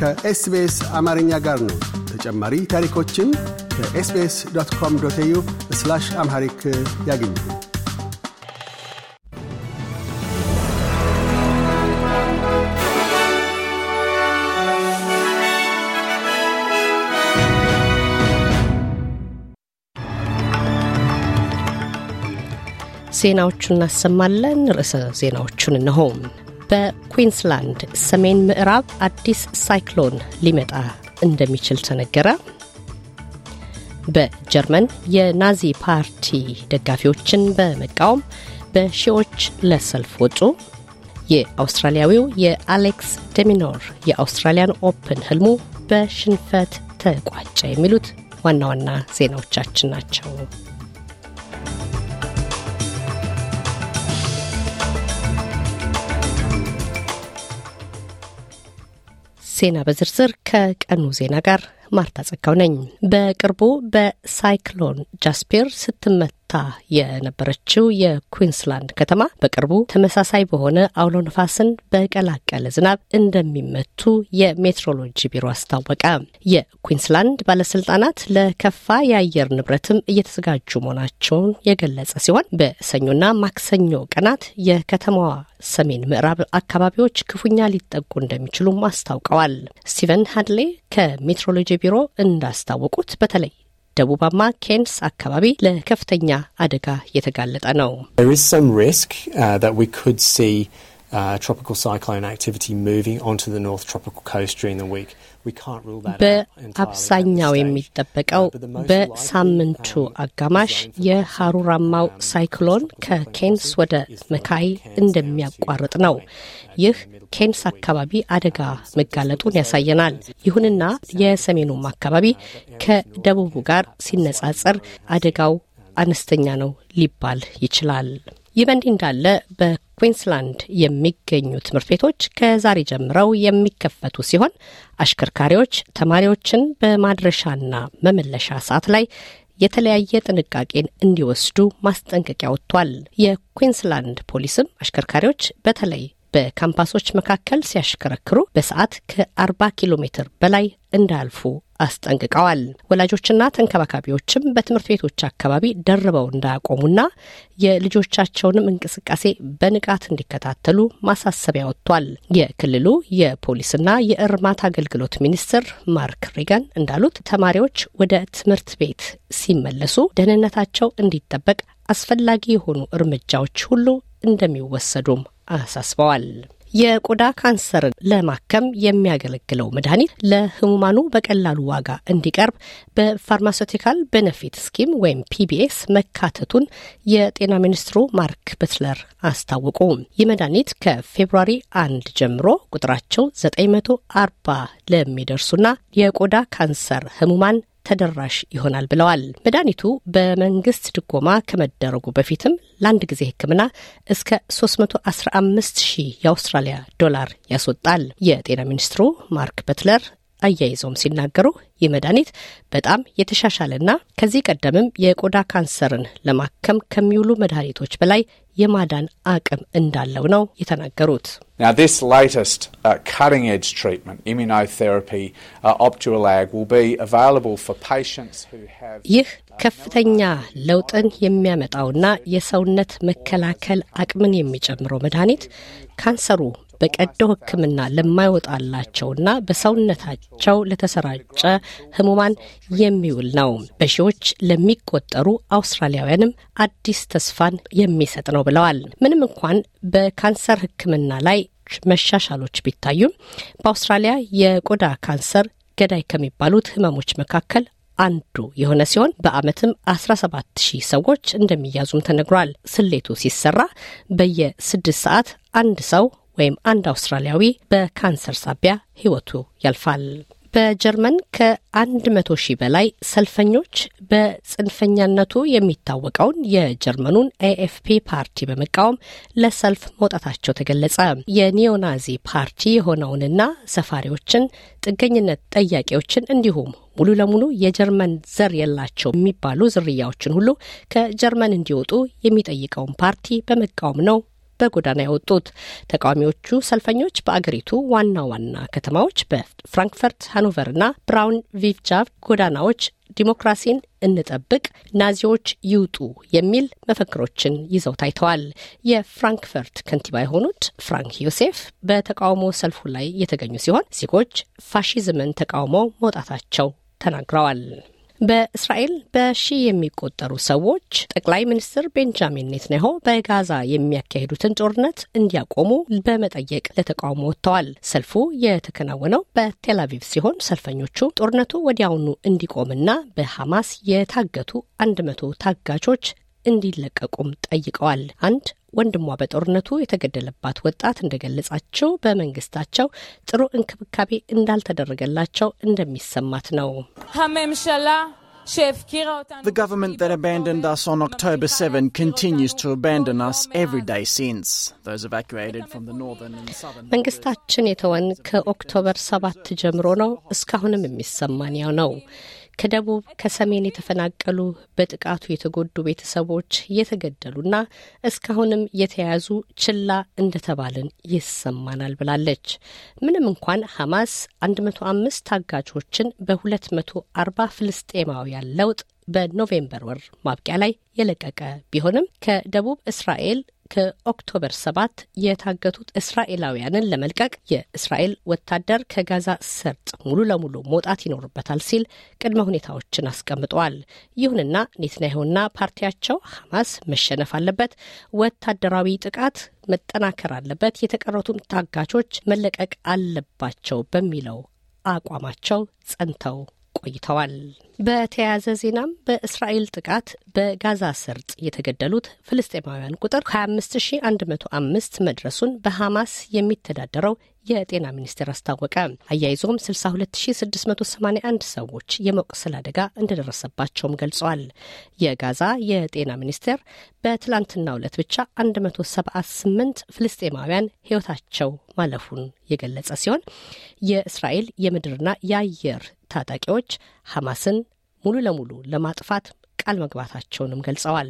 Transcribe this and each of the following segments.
ከኤስቤስ አማርኛ ጋር ነው። ተጨማሪ ታሪኮችን ከኤስቤስ dot com dot au Amharic ያገኙ። ዜናዎቹን እናሰማለን። ርዕሰ ዜናዎቹን እነሆ። በኩዊንስላንድ ሰሜን ምዕራብ አዲስ ሳይክሎን ሊመጣ እንደሚችል ተነገረ። በጀርመን የናዚ ፓርቲ ደጋፊዎችን በመቃወም በሺዎች ለሰልፍ ወጡ። የአውስትራሊያዊው የአሌክስ ደሚኖር የአውስትራሊያን ኦፕን ህልሙ በሽንፈት ተቋጨ። የሚሉት ዋና ዋና ዜናዎቻችን ናቸው። ዜና በዝርዝር ከቀኑ ዜና ጋር ማርታ ጸጋው ነኝ። በቅርቡ በሳይክሎን ጃስፔር ስትመታ የነበረችው የኩዊንስላንድ ከተማ በቅርቡ ተመሳሳይ በሆነ አውሎ ነፋስን በቀላቀለ ዝናብ እንደሚመቱ የሜትሮሎጂ ቢሮ አስታወቀ። የኩዊንስላንድ ባለስልጣናት ለከፋ የአየር ንብረትም እየተዘጋጁ መሆናቸውን የገለጸ ሲሆን በሰኞና ማክሰኞ ቀናት የከተማዋ ሰሜን ምዕራብ አካባቢዎች ክፉኛ ሊጠቁ እንደሚችሉም አስታውቀዋል። ስቲቨን ሃድሌ ከሜትሮሎጂ ቢሮ እንዳስታወቁት በተለይ ደቡባማ ኬንስ አካባቢ ለከፍተኛ አደጋ የተጋለጠ ነው። በአብዛኛው የሚጠበቀው በሳምንቱ አጋማሽ የሀሩራማው ሳይክሎን ከኬንስ ወደ መካይ እንደሚያቋርጥ ነው። ይህ ኬንስ አካባቢ አደጋ መጋለጡን ያሳየናል። ይሁንና የሰሜኑም አካባቢ ከደቡቡ ጋር ሲነጻጸር አደጋው አነስተኛ ነው ሊባል ይችላል። ይህ በእንዲህ እንዳለ በኩዊንስላንድ የሚገኙ ትምህርት ቤቶች ከዛሬ ጀምረው የሚከፈቱ ሲሆን አሽከርካሪዎች ተማሪዎችን በማድረሻና መመለሻ ሰዓት ላይ የተለያየ ጥንቃቄን እንዲወስዱ ማስጠንቀቂያ ወጥቷል። የኩዊንስላንድ ፖሊስም አሽከርካሪዎች በተለይ በካምፓሶች መካከል ሲያሽከረክሩ በሰዓት ከ40 ኪሎ ሜትር በላይ እንዳያልፉ አስጠንቅቀዋል። ወላጆችና ተንከባካቢዎችም በትምህርት ቤቶች አካባቢ ደርበው እንዳያቆሙና የልጆቻቸውንም እንቅስቃሴ በንቃት እንዲከታተሉ ማሳሰቢያ ወጥቷል። የክልሉ የፖሊስና የእርማት አገልግሎት ሚኒስትር ማርክ ሪገን እንዳሉት ተማሪዎች ወደ ትምህርት ቤት ሲመለሱ ደህንነታቸው እንዲጠበቅ አስፈላጊ የሆኑ እርምጃዎች ሁሉ እንደሚወሰዱም አሳስበዋል። የቆዳ ካንሰርን ለማከም የሚያገለግለው መድኃኒት ለህሙማኑ በቀላሉ ዋጋ እንዲቀርብ በ Pharmaceutical Benefit Scheme ወይም PBS መካተቱን የጤና ሚኒስትሩ ማርክ ብትለር አስታወቁ። ይህ መድኃኒት ከፌብሯሪ አንድ ጀምሮ ቁጥራቸው 940 ለሚደርሱና የቆዳ ካንሰር ህሙማን ተደራሽ ይሆናል ብለዋል። መድኃኒቱ በመንግስት ድጎማ ከመደረጉ በፊትም ለአንድ ጊዜ ሕክምና እስከ 315 ሺህ የአውስትራሊያ ዶላር ያስወጣል። የጤና ሚኒስትሩ ማርክ በትለር አያይዘውም ሲናገሩ ይህ መድኃኒት በጣም የተሻሻለና ከዚህ ቀደምም የቆዳ ካንሰርን ለማከም ከሚውሉ መድኃኒቶች በላይ የማዳን አቅም እንዳለው ነው የተናገሩት። Now, this latest uh, cutting edge treatment, immunotherapy, uh, Opdualag, will be available for patients who have. ይህ ከፍተኛ ለውጥን የሚያመጣውና የሰውነት መከላከል አቅምን የሚጨምረው መድኃኒት ካንሰሩ በቀዶ ሕክምና ለማይወጣላቸውና በሰውነታቸው ለተሰራጨ ህሙማን የሚውል ነው። በሺዎች ለሚቆጠሩ አውስትራሊያውያንም አዲስ ተስፋን የሚሰጥ ነው ብለዋል። ምንም እንኳን በካንሰር ሕክምና ላይ መሻሻሎች ቢታዩም በአውስትራሊያ የቆዳ ካንሰር ገዳይ ከሚባሉት ህመሞች መካከል አንዱ የሆነ ሲሆን በአመትም 17 ሺህ ሰዎች እንደሚያዙም ተነግሯል። ስሌቱ ሲሰራ በየስድስት ሰዓት አንድ ሰው ወይም አንድ አውስትራሊያዊ በካንሰር ሳቢያ ህይወቱ ያልፋል። በጀርመን ከአንድ መቶ ሺህ በላይ ሰልፈኞች በጽንፈኛነቱ የሚታወቀውን የጀርመኑን ኤኤፍዲ ፓርቲ በመቃወም ለሰልፍ መውጣታቸው ተገለጸ። የኒዮ ናዚ ፓርቲ የሆነውንና ሰፋሪዎችን፣ ጥገኝነት ጠያቂዎችን እንዲሁም ሙሉ ለሙሉ የጀርመን ዘር የላቸውም የሚባሉ ዝርያዎችን ሁሉ ከጀርመን እንዲወጡ የሚጠይቀውን ፓርቲ በመቃወም ነው በጎዳና የወጡት። ተቃዋሚዎቹ ሰልፈኞች በአገሪቱ ዋና ዋና ከተማዎች በፍራንክፈርት፣ ሃኖቨርና ብራውንሽቫይግ ጎዳናዎች ዲሞክራሲን እንጠብቅ፣ ናዚዎች ይውጡ የሚል መፈክሮችን ይዘው ታይተዋል። የፍራንክፈርት ከንቲባ የሆኑት ፍራንክ ዮሴፍ በተቃውሞ ሰልፉ ላይ የተገኙ ሲሆን ዜጎች ፋሺዝምን ተቃውመው መውጣታቸው ተናግረዋል። በእስራኤል በሺ የሚቆጠሩ ሰዎች ጠቅላይ ሚኒስትር ቤንጃሚን ኔትንያሁ በጋዛ የሚያካሂዱትን ጦርነት እንዲያቆሙ በመጠየቅ ለተቃውሞ ወጥተዋል። ሰልፉ የተከናወነው በቴል አቪቭ ሲሆን ሰልፈኞቹ ጦርነቱ ወዲያውኑ እንዲቆምና በሐማስ የታገቱ አንድ መቶ ታጋቾች እንዲለቀቁም ጠይቀዋል። አንድ ወንድሟ በጦርነቱ የተገደለባት ወጣት እንደገለጻቸው በመንግስታቸው ጥሩ እንክብካቤ እንዳልተደረገላቸው እንደሚሰማት ነው። The government that abandoned us on October 7 continues to abandon us every day since. Those evacuated from the northern and southern መንግስታችን የተወን ከኦክቶበር ሰባት ጀምሮ ነው። እስካሁንም የሚሰማን ያው ነው። ከደቡብ ከሰሜን የተፈናቀሉ በጥቃቱ የተጎዱ ቤተሰቦች የተገደሉና እስካሁንም የተያዙ ችላ እንደተባልን ይሰማናል ብላለች። ምንም እንኳን ሐማስ 105 ታጋቾችን በ240 ፍልስጤማውያን ለውጥ በኖቬምበር ወር ማብቂያ ላይ የለቀቀ ቢሆንም ከደቡብ እስራኤል ከኦክቶበር ሰባት የታገቱት እስራኤላውያንን ለመልቀቅ የእስራኤል ወታደር ከጋዛ ሰርጥ ሙሉ ለሙሉ መውጣት ይኖርበታል ሲል ቅድመ ሁኔታዎችን አስቀምጠዋል። ይሁንና ኔትንያሁና ፓርቲያቸው ሐማስ መሸነፍ አለበት፣ ወታደራዊ ጥቃት መጠናከር አለበት፣ የተቀረቱም ታጋቾች መለቀቅ አለባቸው በሚለው አቋማቸው ጸንተው ቆይተዋል። በተያያዘ ዜናም በእስራኤል ጥቃት በጋዛ ሰርጥ የተገደሉት ፍልስጤማውያን ቁጥር 25105 መድረሱን በሐማስ የሚተዳደረው የጤና ሚኒስቴር አስታወቀ። አያይዞም 62681 ሰዎች የመቁሰል አደጋ እንደደረሰባቸውም ገልጸዋል። የጋዛ የጤና ሚኒስቴር በትላንትናው ዕለት ብቻ 178 ፍልስጤማውያን ሕይወታቸው ማለፉን የገለጸ ሲሆን የእስራኤል የምድርና የአየር ታጣቂዎች ሐማስን ሙሉ ለሙሉ ለማጥፋት ቃል መግባታቸውንም ገልጸዋል።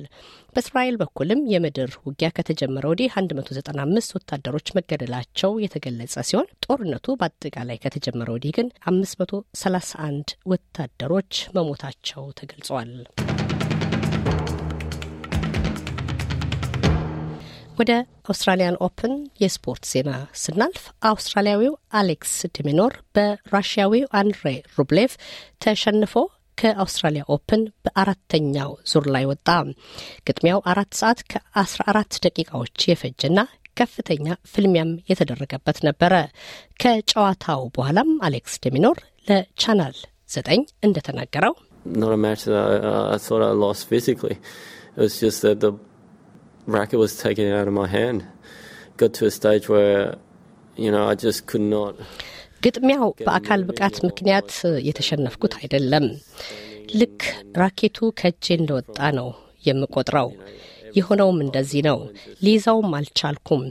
በእስራኤል በኩልም የምድር ውጊያ ከተጀመረ ወዲህ 195 ወታደሮች መገደላቸው የተገለጸ ሲሆን ጦርነቱ በአጠቃላይ ከተጀመረ ወዲህ ግን 531 ወታደሮች መሞታቸው ተገልጿል። ወደ አውስትራሊያን ኦፕን የስፖርት ዜና ስናልፍ አውስትራሊያዊው አሌክስ ዲሚኖር በራሽያዊው አንድሬ ሩብሌቭ ተሸንፎ ከአውስትራሊያ ኦፕን በአራተኛው ዙር ላይ ወጣ። ግጥሚያው አራት ሰዓት ከ14 ደቂቃዎች የፈጀና ከፍተኛ ፍልሚያም የተደረገበት ነበረ። ከጨዋታው በኋላም አሌክስ ዲሚኖር ለቻናል ዘጠኝ እንደተናገረው racket was taken out of my hand. Got to a stage where, you know, I just could not. ግጥሚያው በአካል ብቃት ምክንያት የተሸነፍኩት አይደለም። ልክ ራኬቱ ከእጄ እንደወጣ ነው የምቆጥረው። የሆነውም እንደዚህ ነው። ሊይዘውም አልቻልኩም።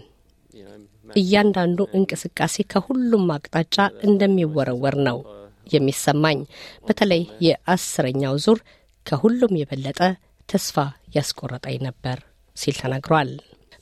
እያንዳንዱ እንቅስቃሴ ከሁሉም አቅጣጫ እንደሚወረወር ነው የሚሰማኝ። በተለይ የአስረኛው ዙር ከሁሉም የበለጠ ተስፋ ያስቆረጠኝ ነበር ሲል ተናግሯል።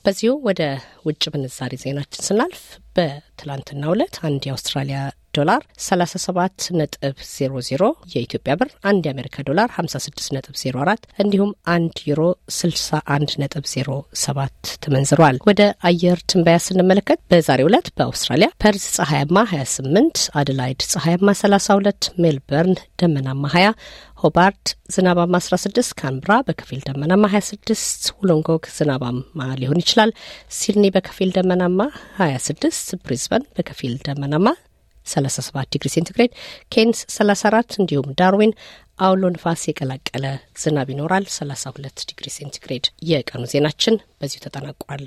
በዚሁ ወደ ውጭ ምንዛሪ ዜናችን ስናልፍ በትላንትናው ዕለት አንድ የአውስትራሊያ ዶላር 37 ነጥብ 00 የኢትዮጵያ ብር አንድ የአሜሪካ ዶላር 56 ነጥብ 04 እንዲሁም አንድ ዩሮ 61 ነጥብ 07 ተመንዝሯል። ወደ አየር ትንበያ ስንመለከት በዛሬው ዕለት በአውስትራሊያ ፐርዝ ፀሐያማ 28፣ አደላይድ ፀሐያማ 32፣ ሜልበርን ደመናማ 20፣ ሆባርት ዝናባማ 16፣ ካንብራ በከፊል ደመናማ 26፣ ውሎንጎግ ዝናባማ ሊሆን ይችላል። ሲድኒ በከፊል ደመናማ 26፣ ብሪዝበን በከፊል ደመናማ 37 ዲግሪ ሴንቲግሬድ፣ ኬንስ 34 እንዲሁም ዳርዊን አውሎ ንፋስ የቀላቀለ ዝናብ ይኖራል 32 ዲግሪ ሴንቲግሬድ። የቀኑ ዜናችን በዚሁ ተጠናቋል።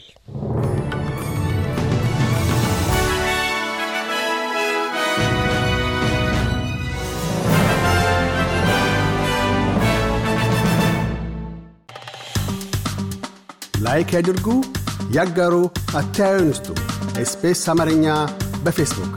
ላይክ ያድርጉ፣ ያጋሩ፣ አስተያየቱን ይስጡ። ኤስፔስ አማርኛ በፌስቡክ